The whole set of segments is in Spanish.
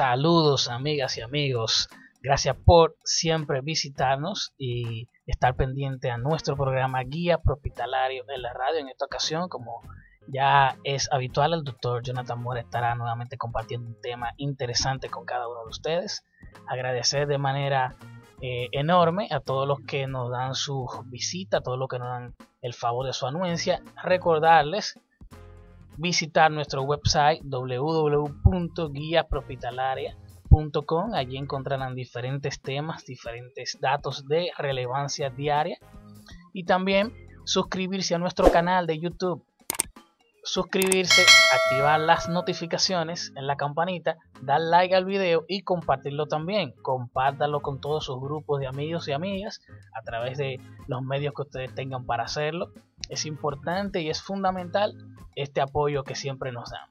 Saludos amigas y amigos. Gracias por siempre visitarnos y estar pendiente a nuestro programa Guía Propitalario en la radio. En esta ocasión, como ya es habitual, el doctor Jonathan Moore estará nuevamente compartiendo un tema interesante con cada uno de ustedes. Agradecer de manera eh, enorme a todos los que nos dan su visita, a todos los que nos dan el favor de su anuencia. Recordarles visitar nuestro website www.guiapropitalaria.com. Allí encontrarán diferentes temas, diferentes datos de relevancia diaria y también suscribirse a nuestro canal de YouTube suscribirse, activar las notificaciones en la campanita, dar like al video y compartirlo también. Compártalo con todos sus grupos de amigos y amigas a través de los medios que ustedes tengan para hacerlo. Es importante y es fundamental este apoyo que siempre nos dan.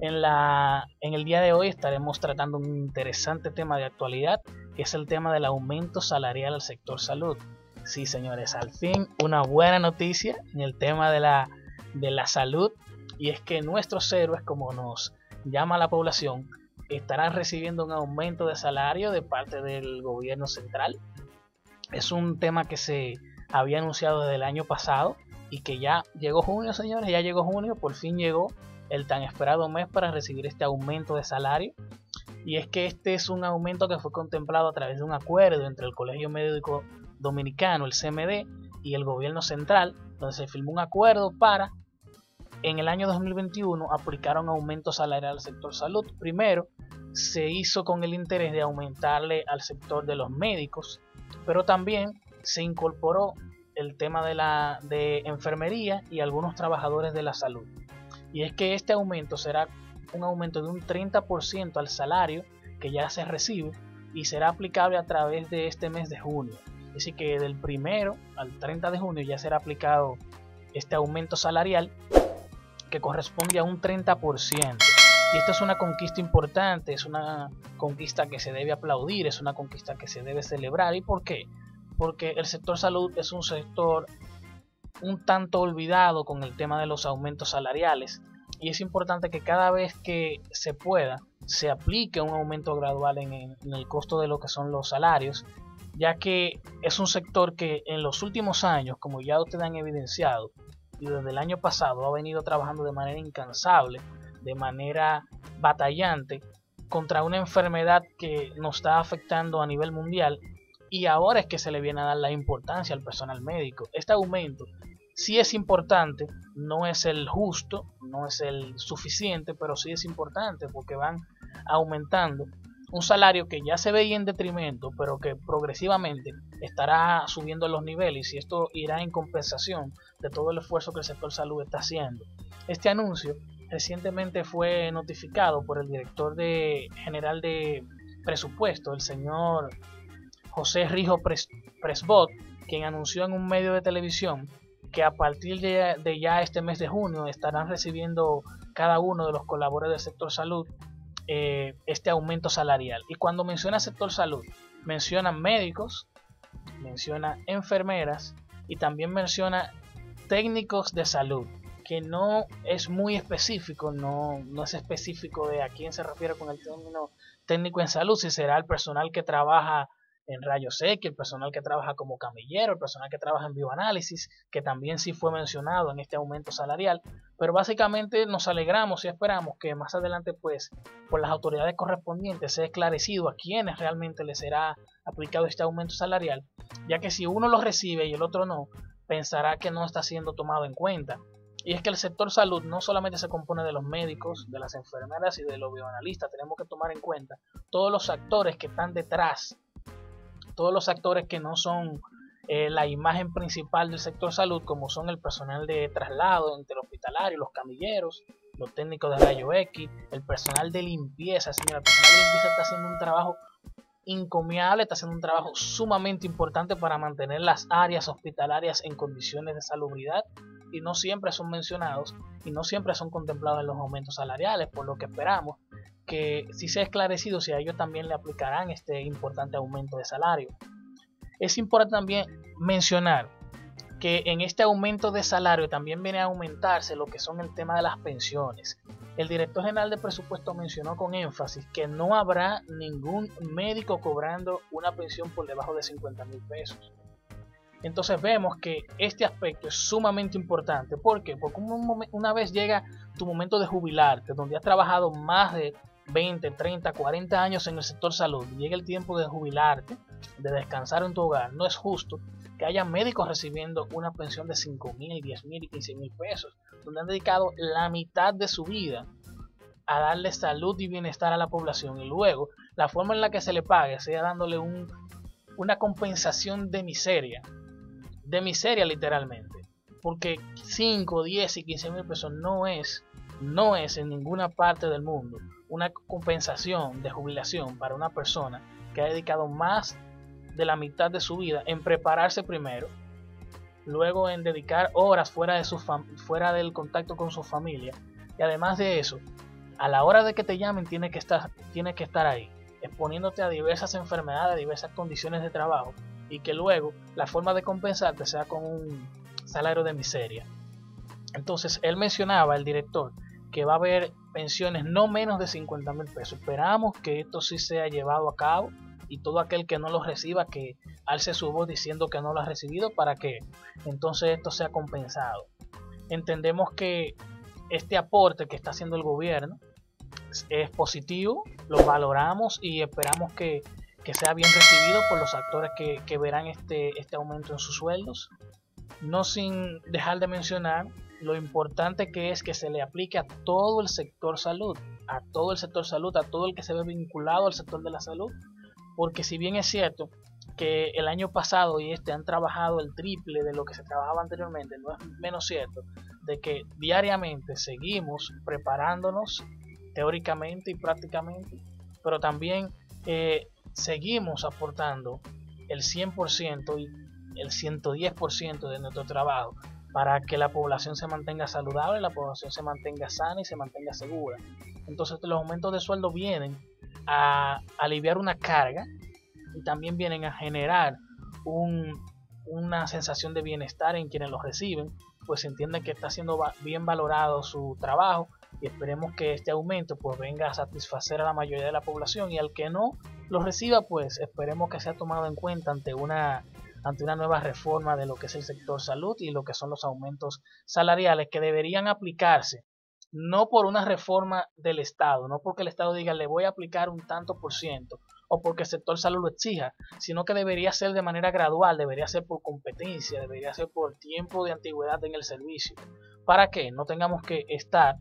En, la, en el día de hoy estaremos tratando un interesante tema de actualidad, que es el tema del aumento salarial al sector salud. Sí, señores, al fin una buena noticia en el tema de la, de la salud y es que nuestros héroes, como nos llama la población, estarán recibiendo un aumento de salario de parte del gobierno central. Es un tema que se había anunciado desde el año pasado y que ya llegó junio, señores, ya llegó junio, por fin llegó el tan esperado mes para recibir este aumento de salario. Y es que este es un aumento que fue contemplado a través de un acuerdo entre el Colegio Médico Dominicano, el CMD, y el gobierno central, donde se firmó un acuerdo para en el año 2021 aplicaron aumento salarial al sector salud. Primero, se hizo con el interés de aumentarle al sector de los médicos, pero también se incorporó el tema de la de enfermería y algunos trabajadores de la salud. Y es que este aumento será un aumento de un 30% al salario que ya se recibe y será aplicable a través de este mes de junio. Así que del primero al 30 de junio ya será aplicado este aumento salarial que corresponde a un 30%. Y esto es una conquista importante, es una conquista que se debe aplaudir, es una conquista que se debe celebrar. ¿Y por qué? Porque el sector salud es un sector un tanto olvidado con el tema de los aumentos salariales. Y es importante que cada vez que se pueda, se aplique un aumento gradual en, en el costo de lo que son los salarios, ya que es un sector que en los últimos años, como ya ustedes han evidenciado, y desde el año pasado ha venido trabajando de manera incansable, de manera batallante contra una enfermedad que nos está afectando a nivel mundial y ahora es que se le viene a dar la importancia al personal médico. Este aumento sí es importante, no es el justo, no es el suficiente, pero sí es importante porque van aumentando un salario que ya se veía en detrimento, pero que progresivamente estará subiendo los niveles y esto irá en compensación de todo el esfuerzo que el sector salud está haciendo. Este anuncio recientemente fue notificado por el director de, general de presupuesto, el señor José Rijo Presbot, quien anunció en un medio de televisión que a partir de, de ya este mes de junio estarán recibiendo cada uno de los colaboradores del sector salud eh, este aumento salarial. Y cuando menciona sector salud, menciona médicos, menciona enfermeras y también menciona técnicos de salud, que no es muy específico, no, no es específico de a quién se refiere con el término técnico en salud, si será el personal que trabaja en rayos X, el personal que trabaja como camillero, el personal que trabaja en bioanálisis, que también sí fue mencionado en este aumento salarial, pero básicamente nos alegramos y esperamos que más adelante pues por las autoridades correspondientes sea esclarecido a quienes realmente les será aplicado este aumento salarial, ya que si uno lo recibe y el otro no, pensará que no está siendo tomado en cuenta. Y es que el sector salud no solamente se compone de los médicos, de las enfermeras y de los bioanalistas, tenemos que tomar en cuenta todos los actores que están detrás todos los actores que no son eh, la imagen principal del sector salud, como son el personal de traslado interhospitalario, los camilleros, los técnicos de rayo X, el personal de limpieza, señora, el personal de limpieza está haciendo un trabajo encomiable, está haciendo un trabajo sumamente importante para mantener las áreas hospitalarias en condiciones de salubridad y no siempre son mencionados y no siempre son contemplados en los aumentos salariales, por lo que esperamos que si se ha esclarecido si a ellos también le aplicarán este importante aumento de salario. Es importante también mencionar que en este aumento de salario también viene a aumentarse lo que son el tema de las pensiones. El director general de presupuesto mencionó con énfasis que no habrá ningún médico cobrando una pensión por debajo de 50 mil pesos. Entonces vemos que este aspecto es sumamente importante. ¿Por qué? Porque una vez llega tu momento de jubilarte, donde has trabajado más de 20, 30, 40 años en el sector salud, y llega el tiempo de jubilarte, de descansar en tu hogar, no es justo que haya médicos recibiendo una pensión de 5 mil, 10 mil y 15 mil pesos, donde han dedicado la mitad de su vida a darle salud y bienestar a la población y luego la forma en la que se le pague sea dándole un, una compensación de miseria de miseria literalmente. Porque 5, 10 y 15 mil pesos no es, no es en ninguna parte del mundo una compensación de jubilación para una persona que ha dedicado más de la mitad de su vida en prepararse primero, luego en dedicar horas fuera, de su fuera del contacto con su familia y además de eso, a la hora de que te llamen tiene que estar, que estar ahí, exponiéndote a diversas enfermedades, a diversas condiciones de trabajo y que luego la forma de compensarte sea con un salario de miseria. Entonces él mencionaba, el director, que va a haber pensiones no menos de 50 mil pesos. Esperamos que esto sí sea llevado a cabo y todo aquel que no lo reciba que alce su voz diciendo que no lo ha recibido para que entonces esto sea compensado. Entendemos que este aporte que está haciendo el gobierno es positivo, lo valoramos y esperamos que que sea bien recibido por los actores que, verán este, este aumento en sus sueldos. No sin dejar de mencionar lo importante que es que se le aplique a todo el sector salud, a todo el sector salud, a todo el que se ve vinculado al sector de la salud, porque si bien es cierto que el año pasado y este han trabajado el triple de lo que se trabajaba anteriormente, no es menos cierto de que diariamente seguimos preparándonos teóricamente y prácticamente, pero también eh, seguimos aportando el 100% y el 110% de nuestro trabajo para que la población se mantenga saludable, la población se mantenga sana y se mantenga segura. Entonces los aumentos de sueldo vienen a aliviar una carga y también vienen a generar una sensación de bienestar en quienes los reciben, pues entienden que está siendo bien valorado su trabajo y esperemos que este aumento pues venga a satisfacer a la mayoría de la población y al que no lo reciba pues esperemos que sea tomado en cuenta ante una ante una nueva reforma de lo que es el sector salud y lo que son los aumentos salariales que deberían aplicarse no por una reforma del Estado, no porque el Estado diga le voy a aplicar un tanto por ciento o porque el sector salud lo exija, sino que debería ser de manera gradual, debería ser por competencia, debería ser por tiempo de antigüedad en el servicio, para que no tengamos que estar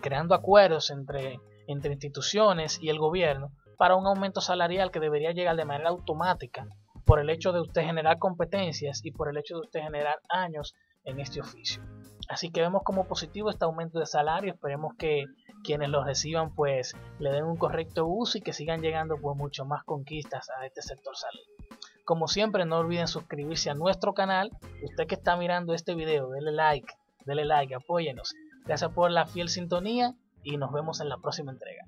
creando acuerdos entre, entre instituciones y el gobierno para un aumento salarial que debería llegar de manera automática por el hecho de usted generar competencias y por el hecho de usted generar años en este oficio. Así que vemos como positivo este aumento de salario, esperemos que quienes lo reciban pues le den un correcto uso y que sigan llegando pues mucho más conquistas a este sector salud. Como siempre no olviden suscribirse a nuestro canal, usted que está mirando este video, denle like, denle like, apóyenos Gracias por la fiel sintonía y nos vemos en la próxima entrega.